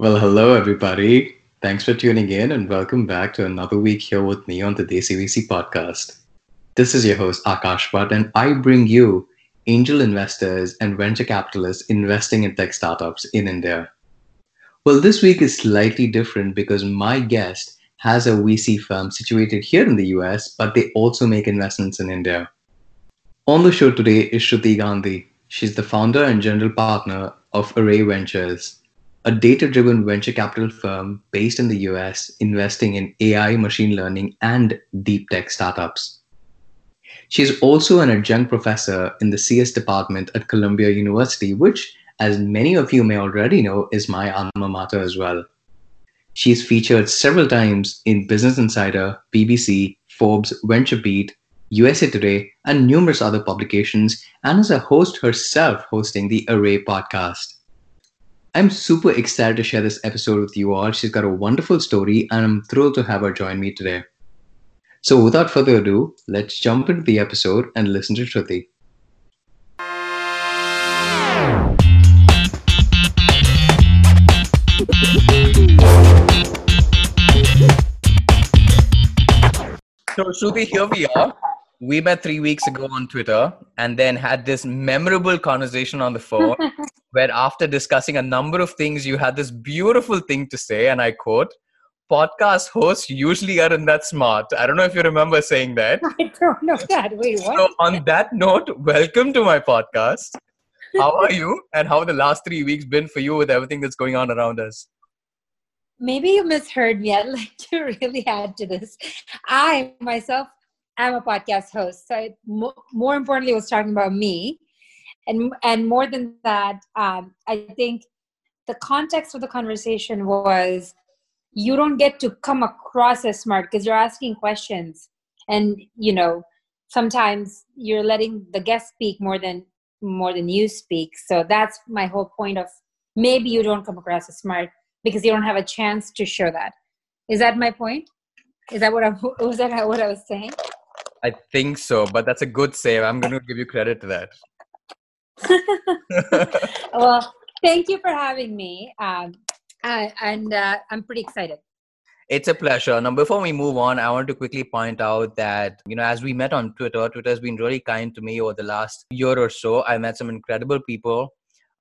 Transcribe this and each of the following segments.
Well, hello, everybody. Thanks for tuning in and welcome back to another week here with me on the Desi VC podcast. This is your host, Akash Bhatt, and I bring you angel investors and venture capitalists investing in tech startups in India. Well, this week is slightly different because my guest has a VC firm situated here in the US, but they also make investments in India. On the show today is Shruti Gandhi. She's the founder and general partner of Array Ventures a data driven venture capital firm based in the US investing in AI, machine learning, and deep tech startups. She is also an adjunct professor in the CS department at Columbia University, which, as many of you may already know, is my alma mater as well. She is featured several times in Business Insider, BBC, Forbes, VentureBeat, USA Today, and numerous other publications, and is a host herself hosting the Array podcast. I'm super excited to share this episode with you all. She's got a wonderful story, and I'm thrilled to have her join me today. So, without further ado, let's jump into the episode and listen to Shruti. So, Shruti, here we are. We met three weeks ago on Twitter and then had this memorable conversation on the phone where after discussing a number of things, you had this beautiful thing to say, and I quote, podcast hosts usually aren't that smart. I don't know if you remember saying that. I don't know that. Wait, what? So, on that note, welcome to my podcast. How are you? And how the last three weeks been for you with everything that's going on around us? Maybe you misheard me. I'd like to really add to this. I myself am a podcast host. So, I, more importantly, was talking about me and and more than that um, i think the context of the conversation was you don't get to come across as smart because you're asking questions. And you know sometimes you're letting the guest speak more than more than you speak. So that's my whole point of maybe you don't come across as smart because you don't have a chance to show that. Is that my point? Is that what i was that what i was saying? I think so but that's a good save. I'm going to give you credit to that well, thank you for having me. Um, and uh, I'm pretty excited. It's a pleasure. Now, before we move on, I want to quickly point out that, you know, as we met on Twitter, Twitter has been really kind to me over the last year or so. I met some incredible people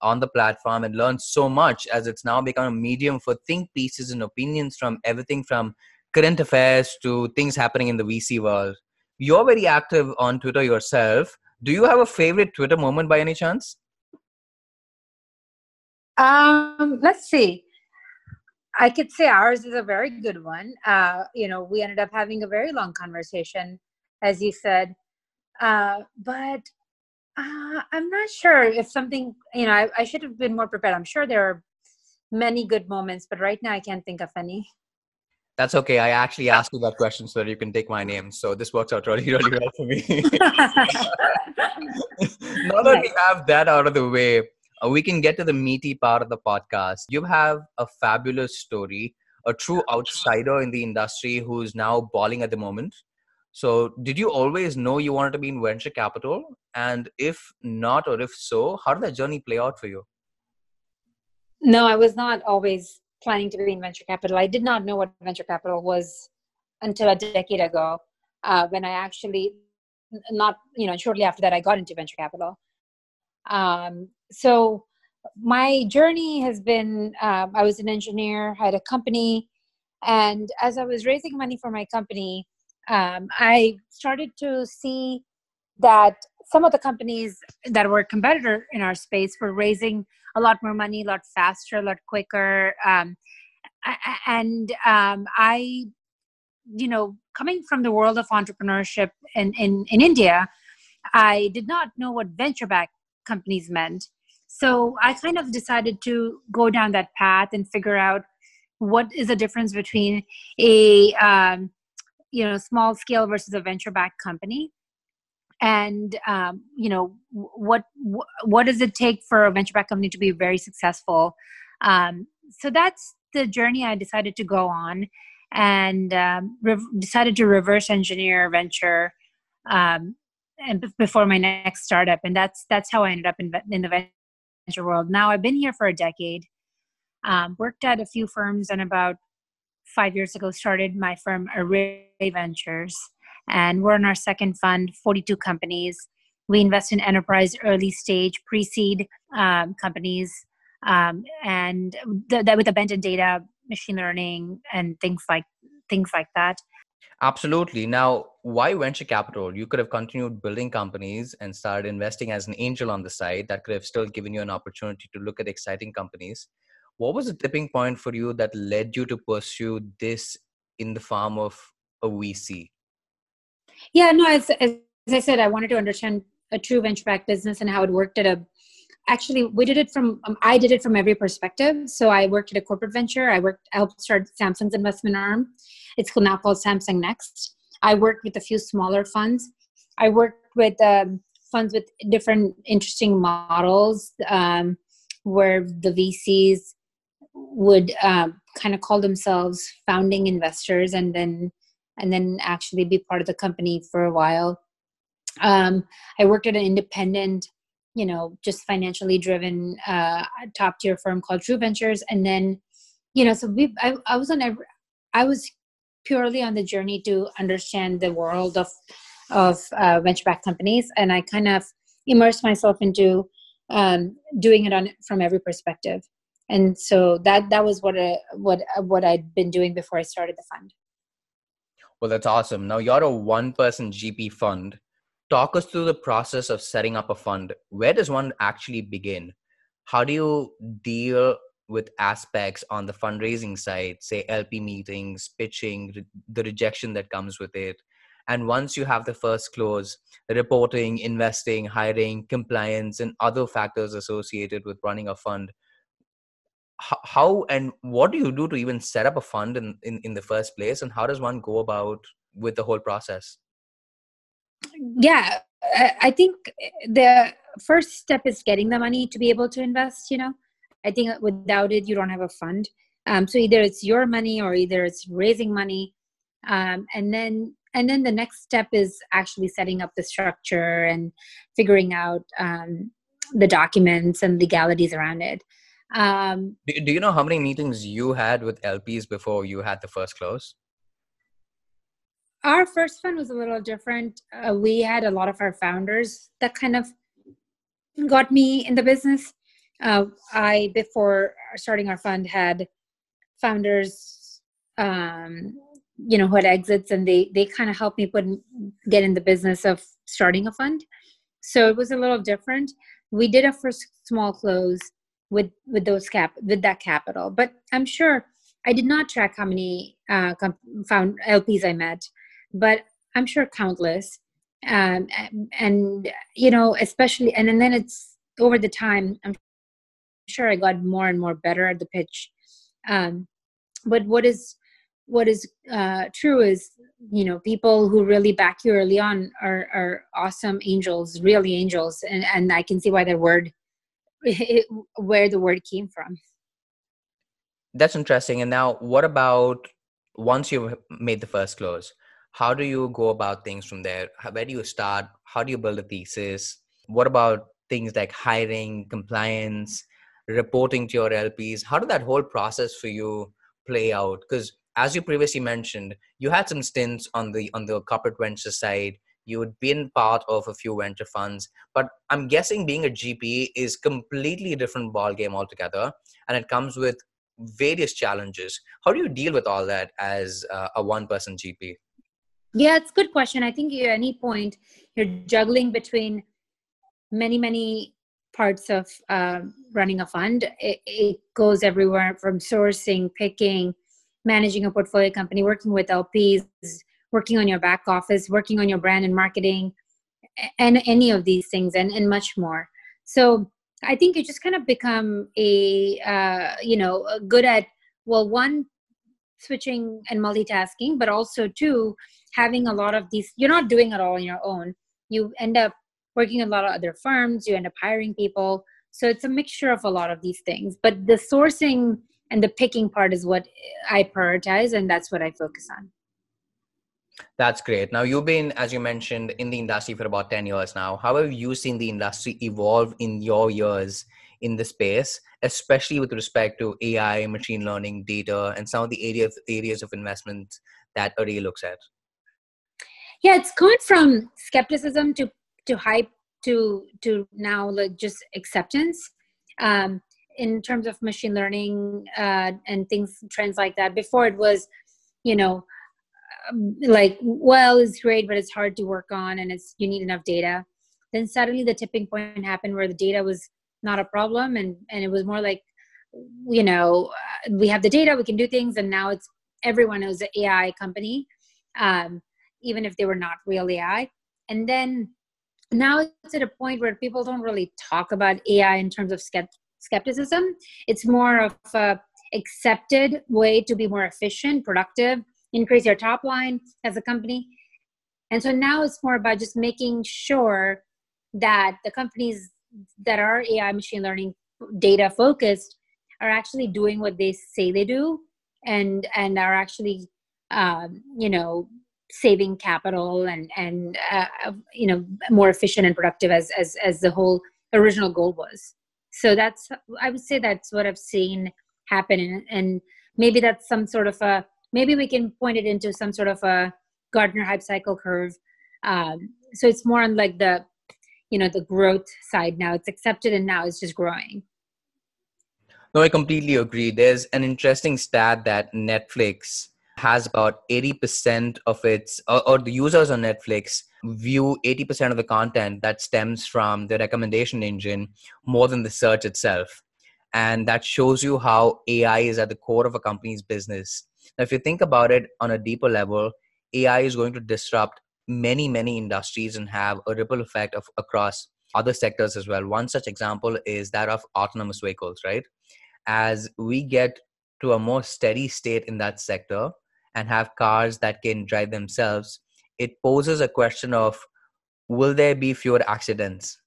on the platform and learned so much as it's now become a medium for think pieces and opinions from everything from current affairs to things happening in the VC world. You're very active on Twitter yourself. Do you have a favorite Twitter moment by any chance? Um, let's see. I could say ours is a very good one. Uh, you know, we ended up having a very long conversation, as you said. Uh, but uh, I'm not sure if something, you know, I, I should have been more prepared. I'm sure there are many good moments, but right now I can't think of any. That's okay. I actually asked you that question so that you can take my name. So this works out really, really well for me. now that we have that out of the way, uh, we can get to the meaty part of the podcast. You have a fabulous story, a true outsider in the industry who's now balling at the moment. So, did you always know you wanted to be in venture capital? And if not, or if so, how did that journey play out for you? No, I was not always planning to be in venture capital. I did not know what venture capital was until a decade ago uh, when I actually, not, you know, shortly after that, I got into venture capital. Um, so my journey has been um, I was an engineer, had a company, and as I was raising money for my company, um, I started to see that some of the companies that were competitor in our space were raising a lot more money, a lot faster, a lot quicker. Um, and um, I, you know, coming from the world of entrepreneurship in, in, in India, I did not know what venture backed companies meant. So I kind of decided to go down that path and figure out what is the difference between a um, you know small scale versus a venture backed company and um, you know what what does it take for a venture back company to be very successful? Um, so that's the journey i decided to go on and um, re- decided to reverse engineer venture um, and b- before my next startup and that's that's how i ended up in, in the venture world. Now i've been here for a decade Um, worked at a few firms, and about five years ago started my firm Array Ventures, and we're in our second fund, 42 companies. We invest in enterprise, early stage, pre-seed um, companies, um, and th- that with a bent in data, machine learning, and things like things like that. Absolutely. Now, why venture capital? You could have continued building companies and started investing as an angel on the side. That could have still given you an opportunity to look at exciting companies. What was the tipping point for you that led you to pursue this in the form of a VC? Yeah, no, as, as I said, I wanted to understand a true venture backed business and how it worked at a actually we did it from um, i did it from every perspective. So i worked at a corporate venture. I worked i helped start samsung's investment arm. It's now called samsung next. I worked with a few smaller funds. I worked with um, funds with different interesting models um, where the vcs would um, kind of call themselves founding investors and then and then actually be part of the company for a while. Um, i worked at an independent you know just financially driven uh, top tier firm called True Ventures, and then you know so we I, I was on every, I was purely on the journey to understand the world of of uh, venture backed companies, and I kind of immersed myself into um, doing it on from every perspective, and so that that was what I, what what I'd been doing before I started the fund. Well, that's awesome. Now you're a one person GP fund talk us through the process of setting up a fund. Where does one actually begin? How do you deal with aspects on the fundraising side, say LP meetings, pitching, the rejection that comes with it? And once you have the first close, reporting, investing, hiring, compliance, and other factors associated with running a fund, how and what do you do to even set up a fund in, in, in the first place? And how does one go about with the whole process? yeah i think the first step is getting the money to be able to invest you know i think without it you don't have a fund um, so either it's your money or either it's raising money um, and then and then the next step is actually setting up the structure and figuring out um, the documents and legalities around it um, do, do you know how many meetings you had with lps before you had the first close our first fund was a little different. Uh, we had a lot of our founders that kind of got me in the business. Uh, I, before starting our fund, had founders, um, you know, who had exits, and they they kind of helped me put get in the business of starting a fund. So it was a little different. We did a first small close with with those cap with that capital, but I'm sure I did not track how many uh, found LPs I met but I'm sure countless. Um, and you know, especially, and, and then it's over the time. I'm sure I got more and more better at the pitch. Um, but what is what is uh, true is you know people who really back you early on are are awesome angels, really angels, and and I can see why their word where the word came from. That's interesting. And now, what about once you've made the first close? how do you go about things from there where do you start how do you build a thesis what about things like hiring compliance reporting to your lps how did that whole process for you play out because as you previously mentioned you had some stints on the on the corporate venture side you had been part of a few venture funds but i'm guessing being a gp is completely different ball game altogether and it comes with various challenges how do you deal with all that as uh, a one person gp yeah, it's a good question. I think at any point you're juggling between many, many parts of uh, running a fund. It, it, goes everywhere from sourcing, picking, managing a portfolio company, working with LPs, working on your back office, working on your brand and marketing, and any of these things, and, and much more. So I think you just kind of become a, uh, you know, good at, well, one, switching and multitasking, but also two, having a lot of these you're not doing it all on your own. You end up working in a lot of other firms you end up hiring people. So it's a mixture of a lot of these things but the sourcing and the picking part is what i prioritize and that's what i focus on that's great now you've been as you mentioned in the industry for about 10 years now how have you seen the industry evolve in your years in the space especially with respect to AI, machine learning, data, and some of the areas areas of investment that Array looks at? Yeah, it's gone from skepticism to to hype to to now like just acceptance. Um, in terms of machine learning uh, and things trends like that before it was you know like well it's great but it's hard to work on and it's you need enough data. Then suddenly the tipping point happened where the data was not a problem and and it was more like you know uh, we have the data we can do things and now it's everyone is an ai company um, even if they were not real ai and then now it's at a point where people don't really talk about ai in terms of skepticism. It's more of a accepted way to be more efficient productive increase your top line as a company. And so now it's more about just making sure that the companies that are ai machine learning data focused are actually doing what they say they do and and are actually um, you know saving capital and and uh, you know more efficient and productive as as as the whole original goal was. So that's i would say that's what i've seen happen. And, and maybe that's some sort of a maybe we can point it into some sort of a Gartner hype cycle curve. Um, so it's more on like the you know the growth side now. It's accepted and now it's just growing. No i completely agree. There's an interesting stat that netflix has about 80% of its or, or, the users on netflix view 80% of the content that stems from the recommendation engine more than the search itself. And that shows you how ai is at the core of a company's business now if you think about it on a deeper level ai is going to disrupt many many industries and have a ripple effect of across other sectors as well. One such example is that of autonomous vehicles right? As we get to a more steady state in that sector and have cars that can drive themselves it poses a question of will there be fewer accidents?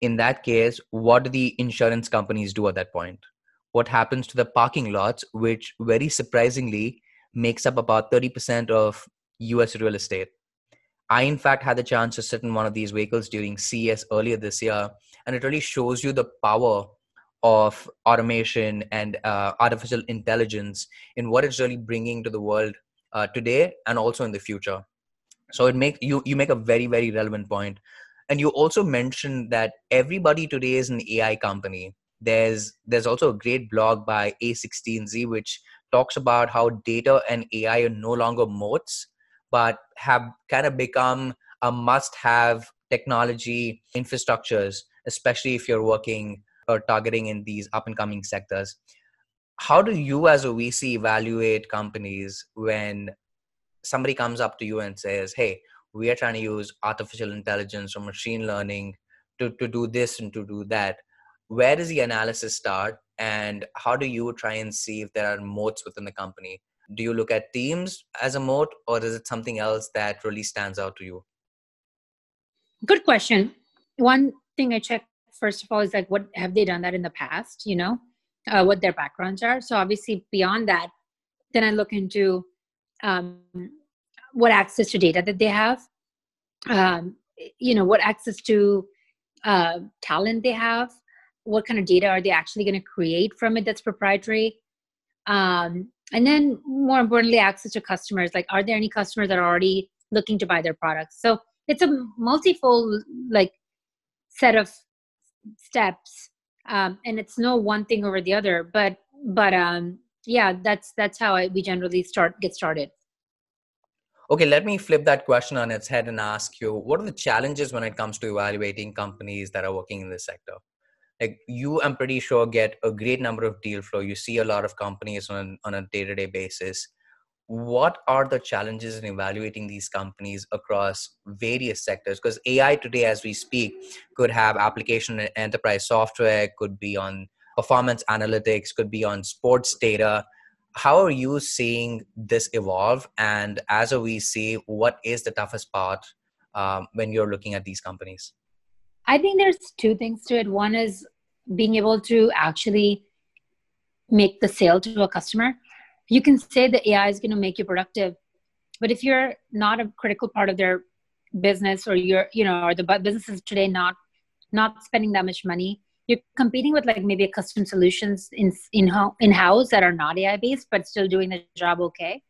In that case what do the insurance companies do at that point? What happens to the parking lots which very surprisingly makes up about 30% of us real estate. I in fact had the chance to sit in one of these vehicles during ces earlier this year and it really shows you the power of automation and uh, artificial intelligence in what it's really bringing to the world uh, today and also in the future. So it make you you make a very very relevant point. And you also mentioned that everybody today is an ai company. There's there's also a great blog by a16z which talks about how data and ai are no longer moats but have kind of become a must have technology infrastructures especially if you're working or targeting in these up and coming sectors. How do you as a vc evaluate companies when somebody comes up to you and says, "Hey, we are trying to use artificial intelligence or machine learning to, to do this and to do that," where does the analysis start, and how do you try and see if there are moats within the company? Do you look at teams as a moat, or is it something else that really stands out to you? Good question. One thing I check first of all is like, what have they done that in the past? You know, uh, what their backgrounds are. So obviously, beyond that, then I look into um, what access to data that they have um, you know what access to uh, talent they have what kind of data are they actually going to create from it that's proprietary? Um, and then more importantly access to customers. Like are there any customers that are already looking to buy their products? So it's a multifold like set of steps um, and it's no one thing over the other but but um yeah that's that's how I, we generally start get started. Okay let me flip that question on its head and ask you what are the challenges when it comes to evaluating companies that are working in this sector like you i'm pretty sure get a great number of deal flow you see a lot of companies on, on a day-to-day basis what are the challenges in evaluating these companies across various sectors because ai today as we speak could have application and enterprise software could be on performance analytics, could be on sports data. How are you seeing this evolve? And as a VC, what is the toughest part um, when you're looking at these companies? I think there's two things to it. One is being able to actually make the sale to a customer. You can say the AI is going to make you productive, but if you're not a critical part of their business or you're, you know, or the businesses today not not spending that much money you're competing with like maybe a custom solutions in in in house that are not AI based but still doing the job okay.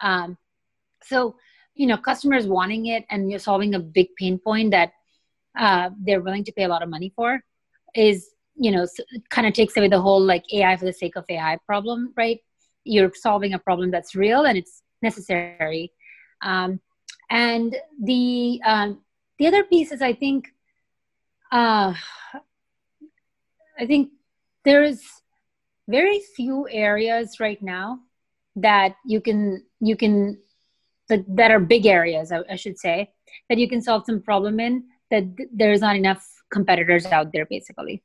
Um, so you know, customers wanting it and you're solving a big pain point that uh, they're willing to pay a lot of money for is you know kind of takes away the whole like AI for the sake of AI problem, right? You're solving a problem that's real and it's necessary. Um, and the um, the other piece is, I think, uh, I think there is very few areas right now that you can you can that, that are big areas I, I should say that you can solve some problem in that there's not enough competitors out there basically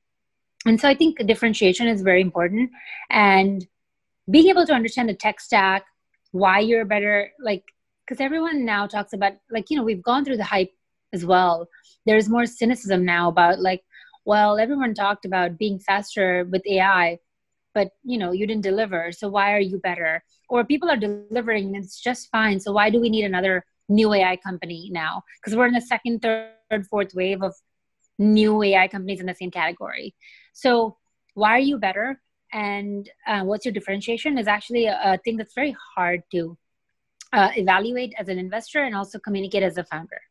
and so i think differentiation is very important. And being able to understand the tech stack why you're better like because everyone now talks about like you know we've gone through the hype as well. There's more cynicism now about like well everyone talked about being faster with ai but you know you didn't deliver so why are you better? Or people are delivering and it's just fine so why do we need another new ai company now? Because we're in the second third fourth wave of new ai companies in the same category so why are you better and uh, what's your differentiation is actually a, a thing that's very hard to uh, evaluate as an investor and also communicate as a founder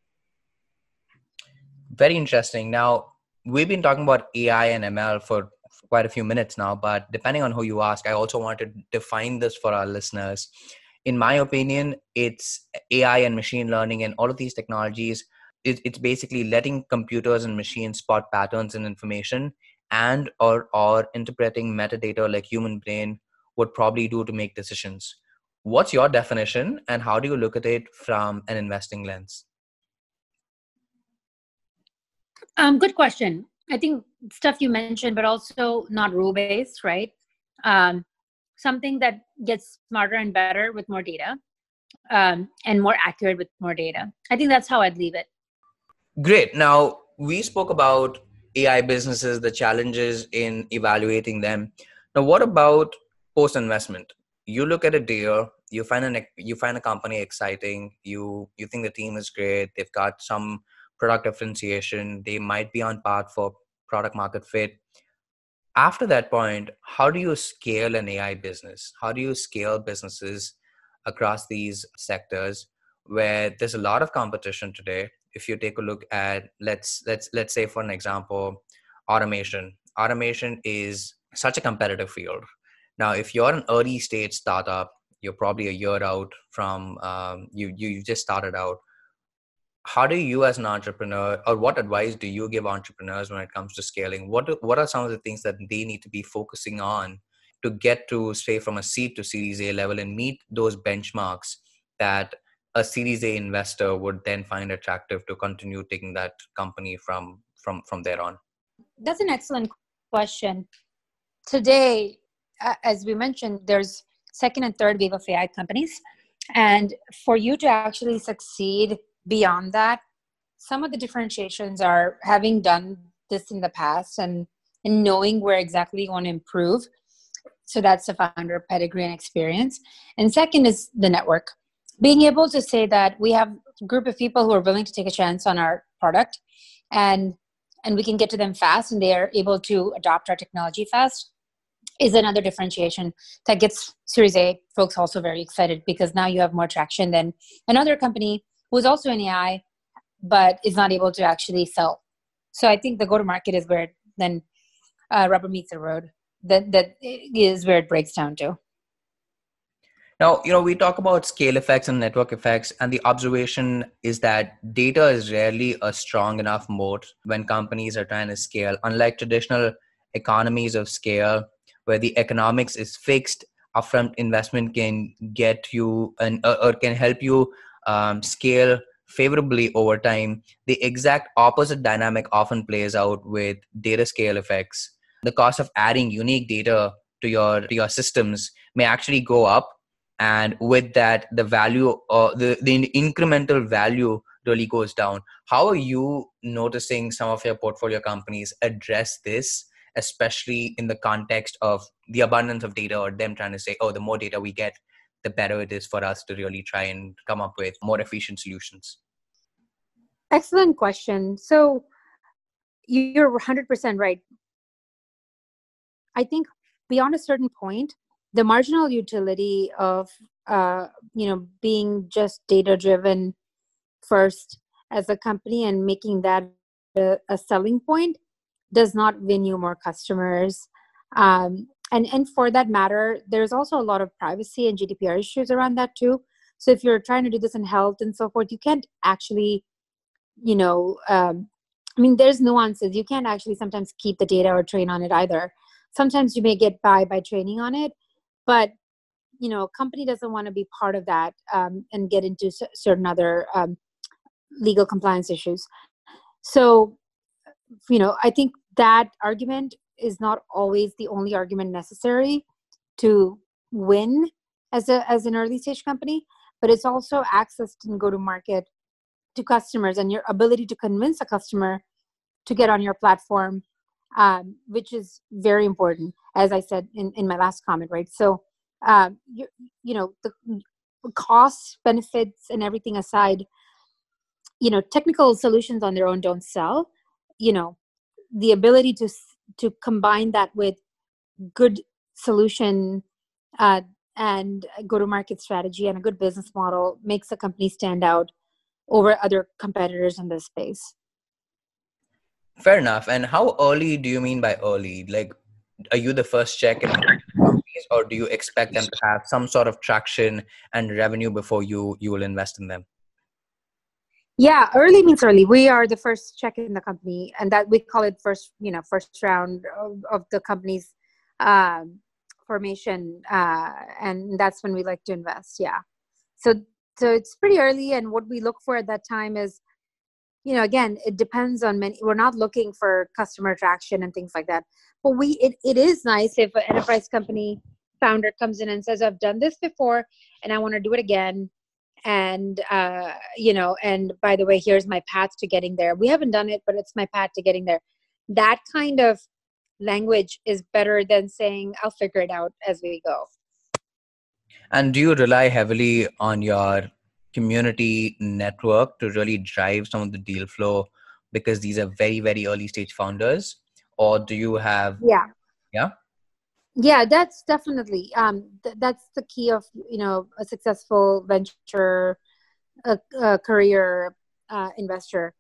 very interesting now we've been talking about ai and ml for quite a few minutes now, but depending on who you ask, I also want to define this for our listeners. In my opinion, it's AI and machine learning and all of these technologies. It's basically letting computers and machines spot patterns in information and or or interpreting metadata like human brain would probably do to make decisions. What's your definition, and how do you look at it from an investing lens? Um, good question. I think stuff you mentioned, but also not rule based, right? Um, something that gets smarter and better with more data um, and more accurate with more data. I think that's how I'd leave it. Great. Now, we spoke about AI businesses, the challenges in evaluating them. Now, what about post investment? You look at a deal, you find a you find a company exciting, you you think the team is great, they've got some product differentiation, they might be on path for product market fit after that point how do you scale an ai business how do you scale businesses across these sectors where there's a lot of competition today if you take a look at let's let's let's say for an example automation. Automation is such a competitive field. Now if you're an early stage startup you're probably a year out from um, you you just started out. How do you as an entrepreneur or what advice do you give entrepreneurs when it comes to scaling? What do, what are some of the things that they need to be focusing on to get to say from a seed to series a level and meet those benchmarks that a series a investor would then find attractive to continue taking that company from from from there on? That's an excellent question. Today as we mentioned there's second and third wave of ai companies. And for you to actually succeed beyond that some of the differentiations are having done this in the past and, and knowing where exactly you want to improve. So that's the founder pedigree and experience. And second is the network being able to say that we have a group of people who are willing to take a chance on our product and and we can get to them fast and they are able to adopt our technology fast is another differentiation that gets series a folks also very excited because now you have more traction than another company who's also in AI, but is not able to actually sell. So I think the go to market is where then uh, rubber meets the road. That that is where it breaks down to. Now, you know, we talk about scale effects and network effects, and the observation is that data is rarely a strong enough moat when companies are trying to scale. Unlike traditional economies of scale, where the economics is fixed, upfront investment can get you and or can help you um, scale favorably over time, the exact opposite dynamic often plays out with data scale effects. The cost of adding unique data to your to your systems may actually go up, and with that, the value or the, the incremental value really goes down. How are you noticing some of your portfolio companies address this, especially in the context of the abundance of data or them trying to say, oh, the more data we get, the better it is for us to really try and come up with more efficient solutions? Excellent question. So you're 100% right. I think beyond a certain point, the marginal utility of uh, you know being just data driven first as a company and making that a, a, selling point does not win you more customers. Um, and and for that matter there's also a lot of privacy and gdpr issues around that too. So if you're trying to do this in health and so forth you can't actually you know um, i mean there's nuances. You can't actually sometimes keep the data or train on it either. Sometimes you may get by by training on it but you know a company doesn't want to be part of that um, and get into c- certain other um, legal compliance issues. So you know i think that argument is not always the only argument necessary to win as a as an early stage company but it's also access and go to market to customers and your ability to convince a customer to get on your platform um, which is very important as i said in, in my last comment right? So um, you, you know the costs benefits and everything aside you know technical solutions on their own don't sell. You know the ability to to combine that with good solution uh, and go to market strategy and a good business model makes a company stand out over other competitors in this space fair enough. And how early do you mean by early? Like are you the first check in companies or do you expect them to have some sort of traction and revenue before you you will invest in them? Yeah early means early. We are the first check in the company and that we call it first you know first round of, of the company's um, formation uh, and that's when we like to invest yeah. So so it's pretty early and what we look for at that time is you know again it depends on many we're not looking for customer traction and things like that but we it, it is nice if an enterprise company founder comes in and says i've done this before and i want to do it again and uh you know and by the way here's my path to getting there. We haven't done it but it's my path to getting there. That kind of language is better than saying i'll figure it out as we go. And do you rely heavily on your community network to really drive some of the deal flow because these are very very early stage founders or do you have yeah. Yeah? Yeah that's definitely um th- that's the key of you know a successful venture a, a career uh, investor.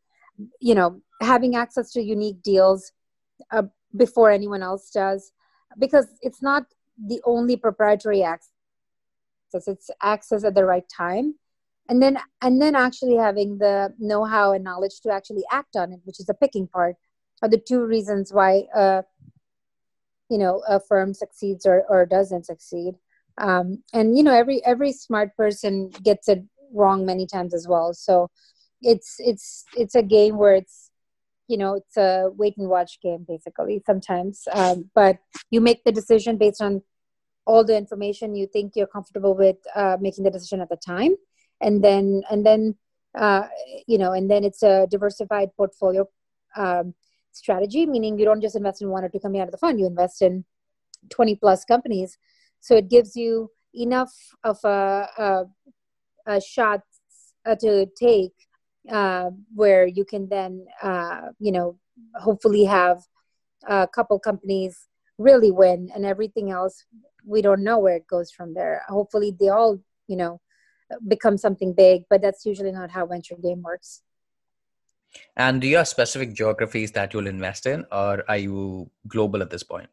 You know having access to unique deals uh, before anyone else does because it's not the only proprietary access it's access at the right time and then and then actually having the know-how and knowledge to actually act on it which is the picking part are the two reasons why uh, you know a firm succeeds or, or doesn't succeed. Um, and you know every every smart person gets it wrong many times as well. So it's it's it's a game where it's you know it's a wait and watch game basically sometimes. Um, but you make the decision based on all the information you think you're comfortable with uh, making the decision at the time and then and then uh, you know and then it's a diversified portfolio um, strategy meaning you don't just invest in one or two companies out of the fund you invest in 20 plus companies. So it gives you enough of a, a, a shot uh, to take uh, where you can then uh, you know hopefully have a couple companies really win and everything else we don't know where it goes from there. Hopefully they all you know become something big but that's usually not how venture game works and do you have specific geographies that you'll invest in, or are you global at this point?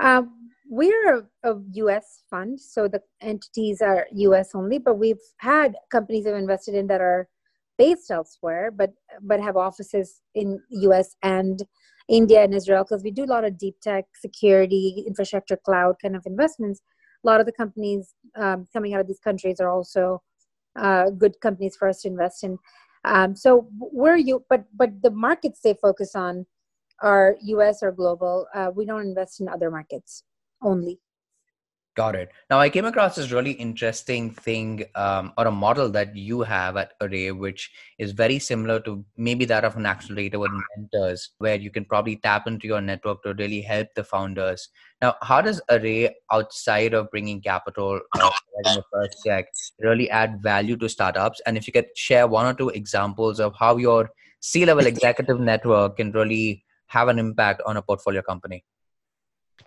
Uh, we're a, a, US fund, so the entities are US only, but we've had companies have invested in that are based elsewhere, but but have offices in US and India and Israel because we do a lot of deep tech, security, infrastructure, cloud kind of investments. A lot of the companies um, coming out of these countries are also uh, good companies for us to invest in. Um, so where you, but but the markets they focus on are U.S. or global. Uh, we don't invest in other markets only. Got it. Now I came across this really interesting thing um, or a model that you have at Array, which is very similar to maybe that of an accelerator with mentors, where you can probably tap into your network to really help the founders. Now, how does Array, outside of bringing capital or a first check, really add value to startups? And if you could share one or two examples of how your C-level executive network can really have an impact on a portfolio company.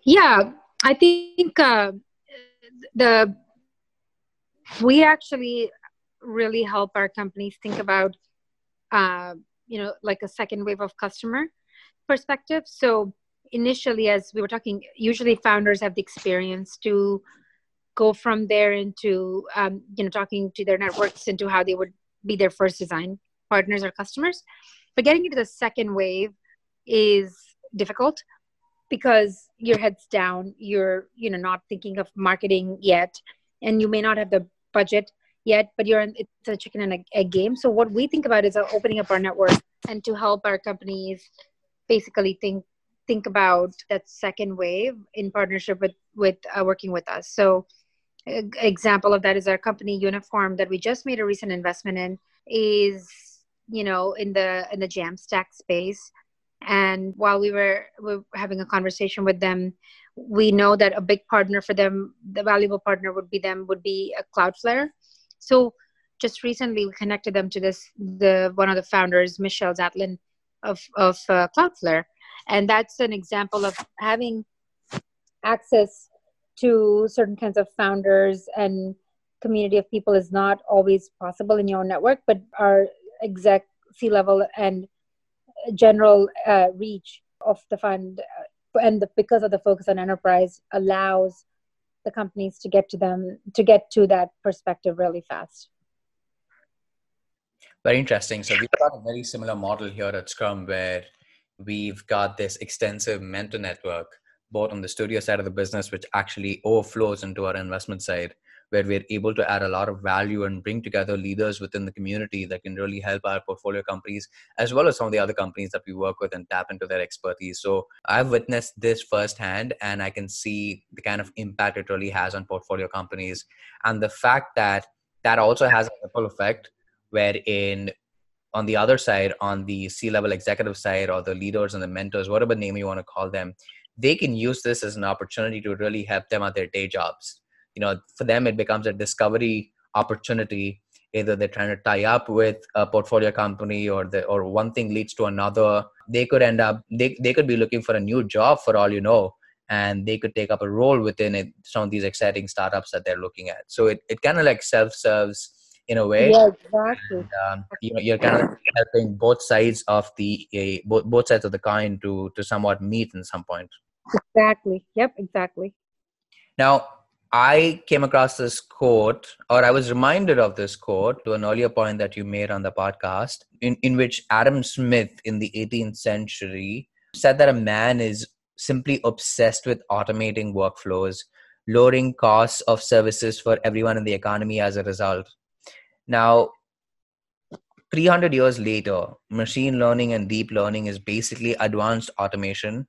Yeah, I think uh, the we actually really help our companies think about uh, you know like a second wave of customer perspective. So initially as we were talking usually founders have the experience to go from there into um, you know talking to their networks into how they would be their first design partners or customers. But getting into the second wave is difficult because your head's down you're you know not thinking of marketing yet and you may not have the budget yet but you're in it's a chicken and a egg game. So what we think about is uh, opening up our network and to help our companies basically think think about that second wave in partnership with with uh, working with us. So example of that is our company uniform that we just made a recent investment in is you know in the in the jamstack space and while we were, we were having a conversation with them we know that a big partner for them the valuable partner would be them would be a cloudflare. So just recently we connected them to this the one of the founders michelle zatlyn of of uh, cloudflare. And that's an example of having access to certain kinds of founders and community of people is not always possible in your network but our exec c level and general uh, reach of the fund uh, and the, because of the focus on enterprise allows the companies to get to them to get to that perspective really fast. Very interesting. So we've got a very similar model here at scrum where we've got this extensive mentor network both on the studio side of the business which actually overflows into our investment side where we're able to add a lot of value and bring together leaders within the community that can really help our portfolio companies as well as some of the other companies that we work with and tap into their expertise. So I've witnessed this firsthand and I can see the kind of impact it really has on portfolio companies and the fact that that also has a ripple effect wherein on the other side on the c level executive side or the leaders and the mentors whatever name you want to call them they can use this as an opportunity to really help them at their day jobs you know for them it becomes a discovery opportunity. Either they're trying to tie up with a portfolio company or the or one thing leads to another. They could end up they, they could be looking for a new job for all you know and they could take up a role within it, some of these exciting startups that they're looking at. So it, it kind of like self-serves in a way. Yeah exactly. And, um, you know you're kind of helping both sides of the uh, both, both sides of the coin to to somewhat meet in some point. Exactly. Yep exactly. Now I came across this quote, or I was reminded of this quote to an earlier point that you made on the podcast, in, in which Adam Smith in the 18th century said that a man is simply obsessed with automating workflows, lowering costs of services for everyone in the economy as a result. Now, 300 years later, machine learning and deep learning is basically advanced automation,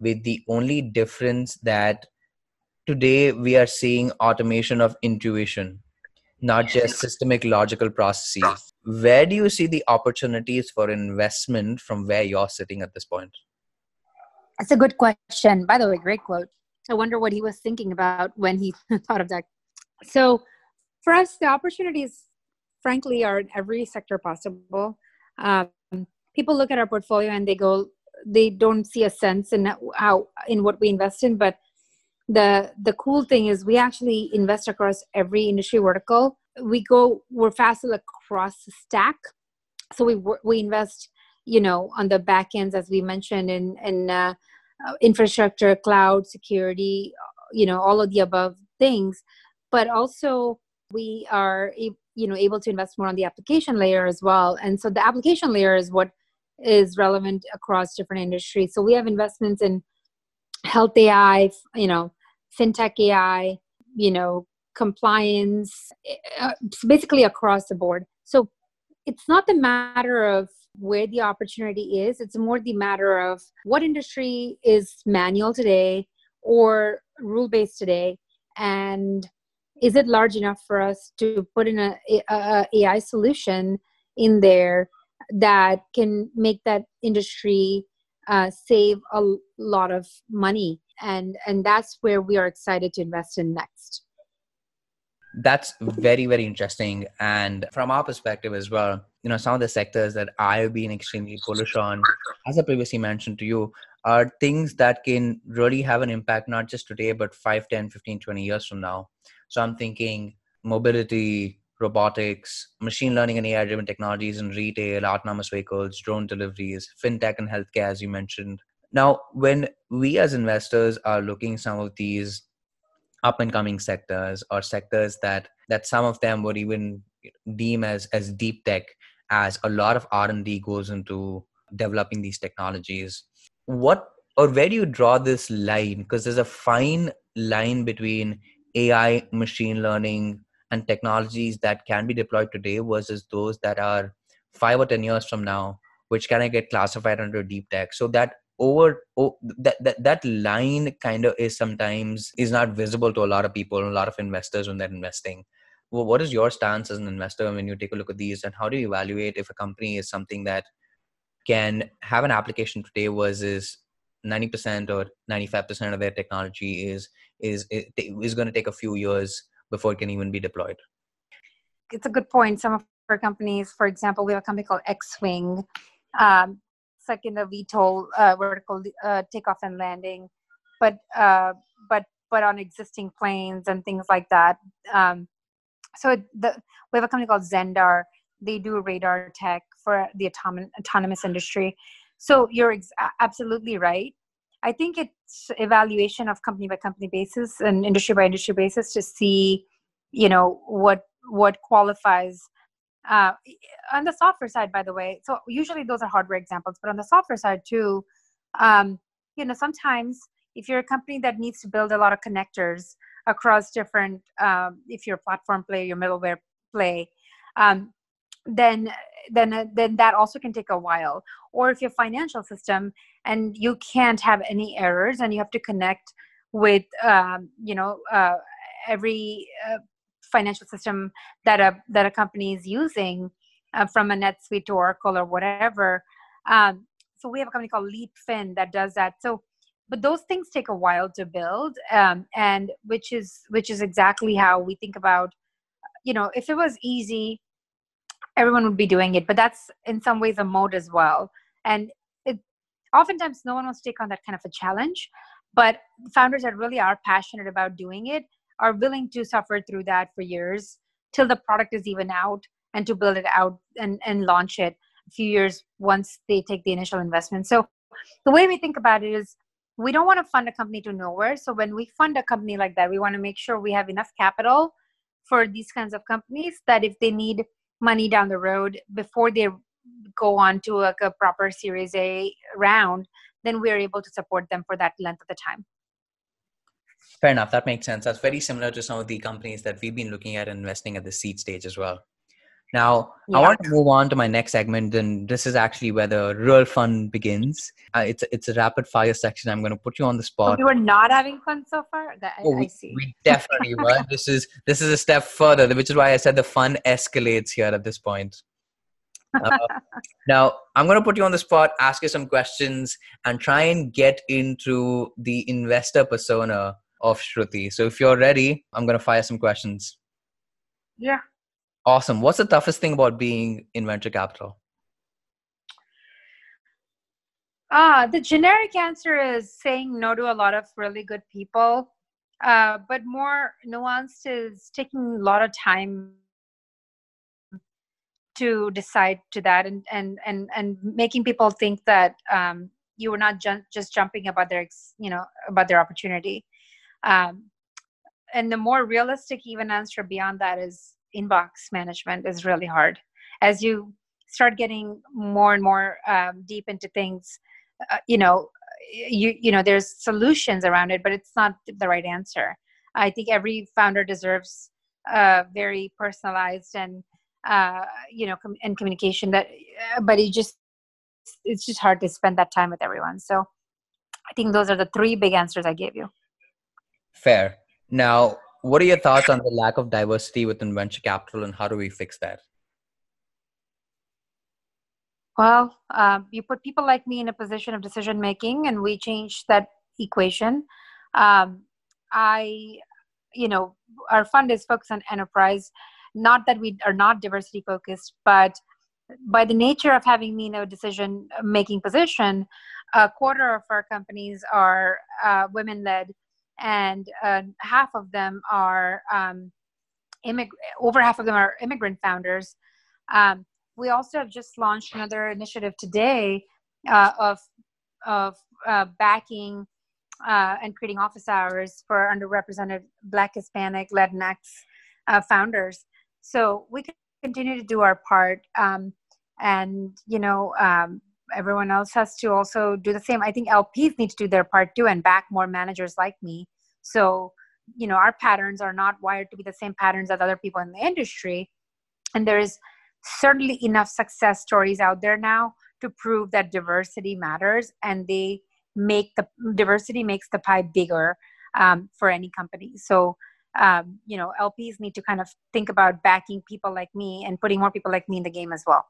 with the only difference that today we are seeing automation of intuition not just systemic logical processes. Where do you see the opportunities for investment from where you're sitting at this point? That's a good question. By the way great quote. I wonder what he was thinking about when he thought of that. So for us the opportunities frankly are in every sector possible. Um, people look at our portfolio and they go they don't see a sense in how in what we invest in but the the cool thing is we actually invest across every industry vertical. We go we're facile across the stack. So we we invest you know on the back ends as we mentioned in in uh, uh, infrastructure cloud security you know all of the above things. But also we are you know able to invest more on the application layer as well. And so the application layer is what is relevant across different industries. So we have investments in health ai you know fintech AI, you know, compliance, uh, basically across the board. So it's not the matter of where the opportunity is, it's more the matter of what industry is manual today or rule based today and is it large enough for us to put in a, a, AI solution in there that can make that industry uh, save a lot of money. And and that's where we are excited to invest in next. That's very very interesting. And from our perspective as well you know some of the sectors that i've been extremely bullish on as i previously mentioned to you are things that can really have an impact not just today but 5 10 15 20 years from now. So i'm thinking mobility robotics machine learning and ai driven technologies in retail autonomous vehicles drone deliveries fintech and healthcare as you mentioned. Now when we as investors are looking some of these up and coming sectors or sectors that that some of them would even deem as as deep tech as a lot of r&d goes into developing these technologies what or where do you draw this line? Because there's a fine line between ai machine learning and technologies that can be deployed today versus those that are 5 or 10 years from now which can I get classified under deep tech. So that over oh, that, that that line kind of is sometimes is not visible to a lot of people a lot of investors when they're investing. Well, what is your stance as an investor when you take a look at these and how do you evaluate if a company is something that can have an application today versus 90% or 95% of their technology is is is going to take a few years before it can even be deployed it's a good point some of our companies for example we have a company called Xwing um, like in the VTOL uh, vertical uh, takeoff and landing, but uh, but but on existing planes and things like that. Um, so the, we have a company called Zendar. They do radar tech for the autonom- autonomous industry. So you're ex- absolutely right. I think it's evaluation of company by company basis and industry by industry basis to see, you know, what what qualifies uh, on the software side by the way so usually those are hardware examples but on the software side too um, you know sometimes if you're a company that needs to build a lot of connectors across different um, if you're a platform play your middleware play um, then then uh, then that also can take a while. Or if your financial system and you can't have any errors and you have to connect with um, you know uh, every uh, financial system that a that a company is using uh, from a NetSuite to Oracle or whatever. Um, so we have a company called LeapFin that does that. So, but those things take a while to build, um, and which is which is exactly how we think about. You know, if it was easy, everyone would be doing it. But that's in some ways a moat as well. And oftentimes no one wants to take on that kind of a challenge. But founders that really are passionate about doing it are willing to suffer through that for years till the product is even out and to build it out and, and launch it a few years once they take the initial investment. So the way we think about it is we don't want to fund a company to nowhere. So when we fund a company like that, we want to make sure we have enough capital for these kinds of companies that if they need money down the road before they go on to like a proper series A round, then we're able to support them for that length of the time. Fair enough. That makes sense. That's very similar to some of the companies that we've been looking at investing at the seed stage as well. Now, yeah. I want to move on to my next segment, and this is actually where the real fun begins. Uh, it's a, it's a rapid fire section. I'm going to put you on the spot. Oh, you were not having fun so far. That, oh, I, we, I see. We definitely were. This is this is a step further, which is why I said the fun escalates here at this point. Uh, now, I'm going to put you on the spot, ask you some questions, and try and get into the investor persona of Shruti. So if you're ready, I'm going to fire some questions. Yeah. Awesome. What's the toughest thing about being in venture capital? Ah, the generic answer is saying no to a lot of really good people. Uh, but more nuanced is taking a lot of time to decide to that and and and and making people think that um, you were not ju- just jumping about their you know about their opportunity. Um, and the more realistic even answer beyond that is inbox management is really hard. As you start getting more and more um, deep into things uh, you know you you know there's solutions around it but it's not the right answer. I think every founder deserves uh, very personalized and uh, you know com- and communication that uh, but it just it's just hard to spend that time with everyone so i think those are the three big answers i gave you Fair. Now, what are your thoughts on the lack of diversity within venture capital and how do we fix that? Well, um, you put people like me in a position of decision making, and we change that equation. Um, I you know our fund is focused on enterprise not that we are not diversity focused but by the nature of having me in a decision making position a quarter of our companies are uh, women led and uh, half of them are um, immig- over half of them are immigrant founders um, we also have just launched another initiative today uh, of of uh, backing uh, and creating office hours for underrepresented Black, Hispanic, Latinx uh, founders. So we can continue to do our part, um, and you know, um, everyone else has to also do the same. I think LPs need to do their part too and back more managers like me. So you know, our patterns are not wired to be the same patterns as other people in the industry, and there is certainly enough success stories out there now to prove that diversity matters and they make the diversity makes the pie bigger um, for any company so um, you know lps need to kind of think about backing people like me and putting more people like me in the game as well.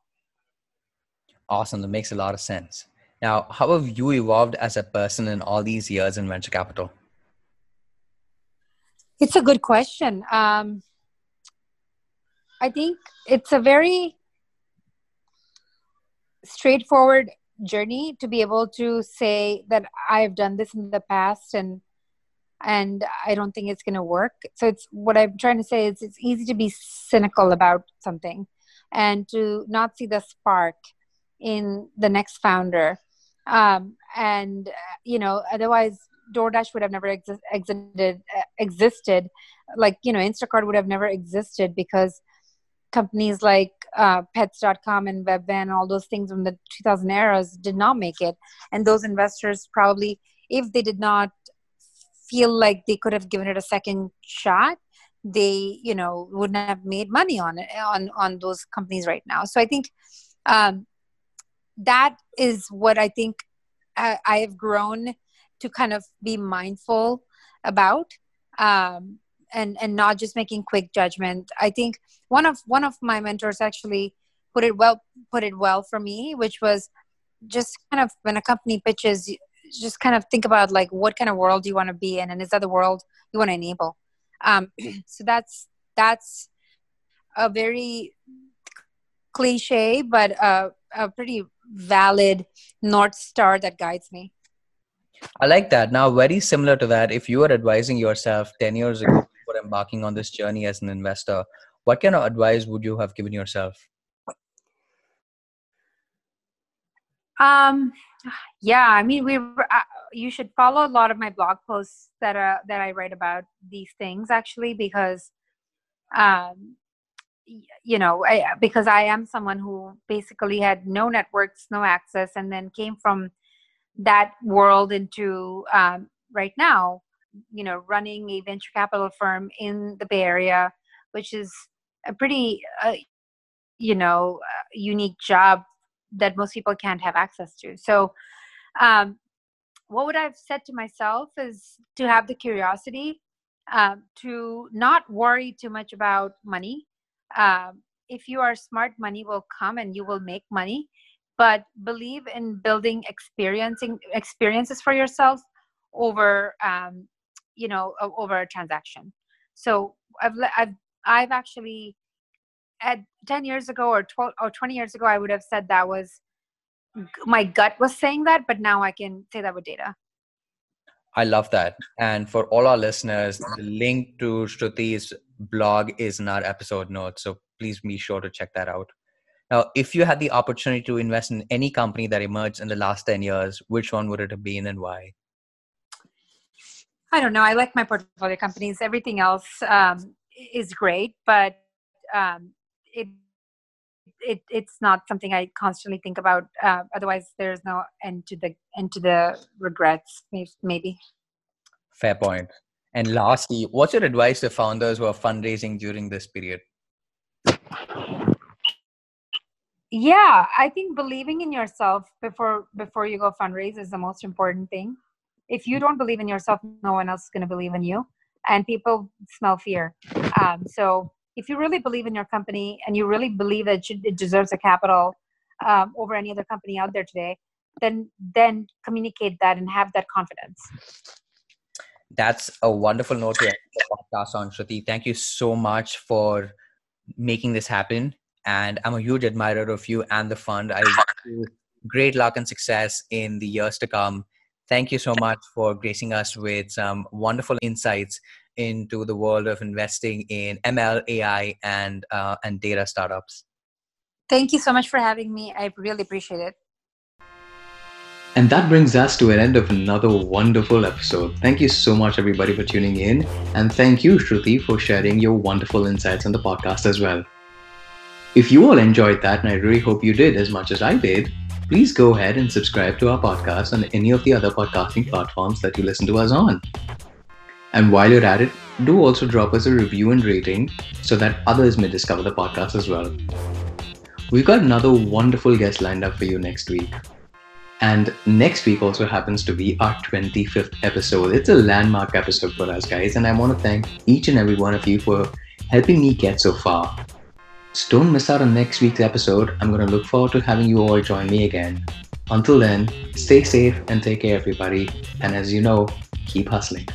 Awesome. That makes a lot of sense. Now how have you evolved as a person in all these years in venture capital? It's a good question. Um, i think it's a very straightforward journey to be able to say that I've done this in the past and and I don't think it's going to work. So it's what I'm trying to say is it's easy to be cynical about something and to not see the spark in the next founder. Um, and you know, otherwise DoorDash would have never exi- exited, existed. Like you know, Instacart would have never existed because companies like uh, pets.com and webvan all those things from the 2000 eras did not make it and those investors probably if they did not feel like they could have given it a second shot they you know wouldn't have made money on it on on those companies right now. So i think um, that is what i think I, I, have grown to kind of be mindful about um, and and not just making quick judgment. I think one of one of my mentors actually put it well put it well for me which was just kind of when a company pitches just kind of think about like what kind of world do you want to be in and is that the world you want to enable? Um, so that's that's a very cliche but a, a pretty valid north star that guides me. I like that. Now very similar to that if you were advising yourself 10 years ago before embarking on this journey as an investor what kind of advice would you have given yourself um yeah i mean we uh, you should follow a lot of my blog posts that are that i write about these things actually because um you know I, because i am someone who basically had no networks no access and then came from that world into um, right now you know running a venture capital firm in the bay area which is a pretty uh, you know uh, unique job that most people can't have access to. So um, what would i've said to myself is to have the curiosity um, to not worry too much about money. Um, if you are smart money will come and you will make money. But believe in building experiencing experiences for yourself over um, you know over a transaction. So i've i've i've actually at 10 years ago or 12 or 20 years ago i would have said that was my gut was saying that but now i can say that with data i love that and for all our listeners the link to shruti's blog is in our episode notes so please be sure to check that out now if you had the opportunity to invest in any company that emerged in the last 10 years which one would it have been and why I don't know. I like my portfolio companies. Everything else um, is great, but um, it it it's not something I constantly think about. Uh, otherwise, there's no end to the end to the regrets. Maybe. Fair point. And lastly, what's your advice to founders who are fundraising during this period? Yeah, I think believing in yourself before before you go fundraise is the most important thing if you don't believe in yourself no one else is going to believe in you and people smell fear um, so if you really believe in your company and you really believe that it deserves a capital um, over any other company out there today then then communicate that and have that confidence that's a wonderful note to end the podcast on, Shruti. Thank you so much for making this happen. And I'm a huge admirer of you and the fund. I wish you great luck and success in the years to come. Thank you so much for gracing us with some wonderful insights into the world of investing in ML, AI, and uh, and data startups. Thank you so much for having me. I really appreciate it. And that brings us to an end of another wonderful episode. Thank you so much, everybody, for tuning in. And thank you, Shruti, for sharing your wonderful insights on the podcast as well. If you all enjoyed that, and I really hope you did as much as I did, please go ahead and subscribe to our podcast on any of the other podcasting platforms that you listen to us on. And while you're at it, do also drop us a review and rating so that others may discover the podcast as well. We've got another wonderful guest lined up for you next week. And next week also happens to be our 25th episode. It's a landmark episode for us, guys, and I want to thank each and every one of you for helping me get so far. So don't miss out on next week's episode. I'm going to look forward to having you all join me again. Until then, stay safe and take care, everybody. And as you know, keep hustling.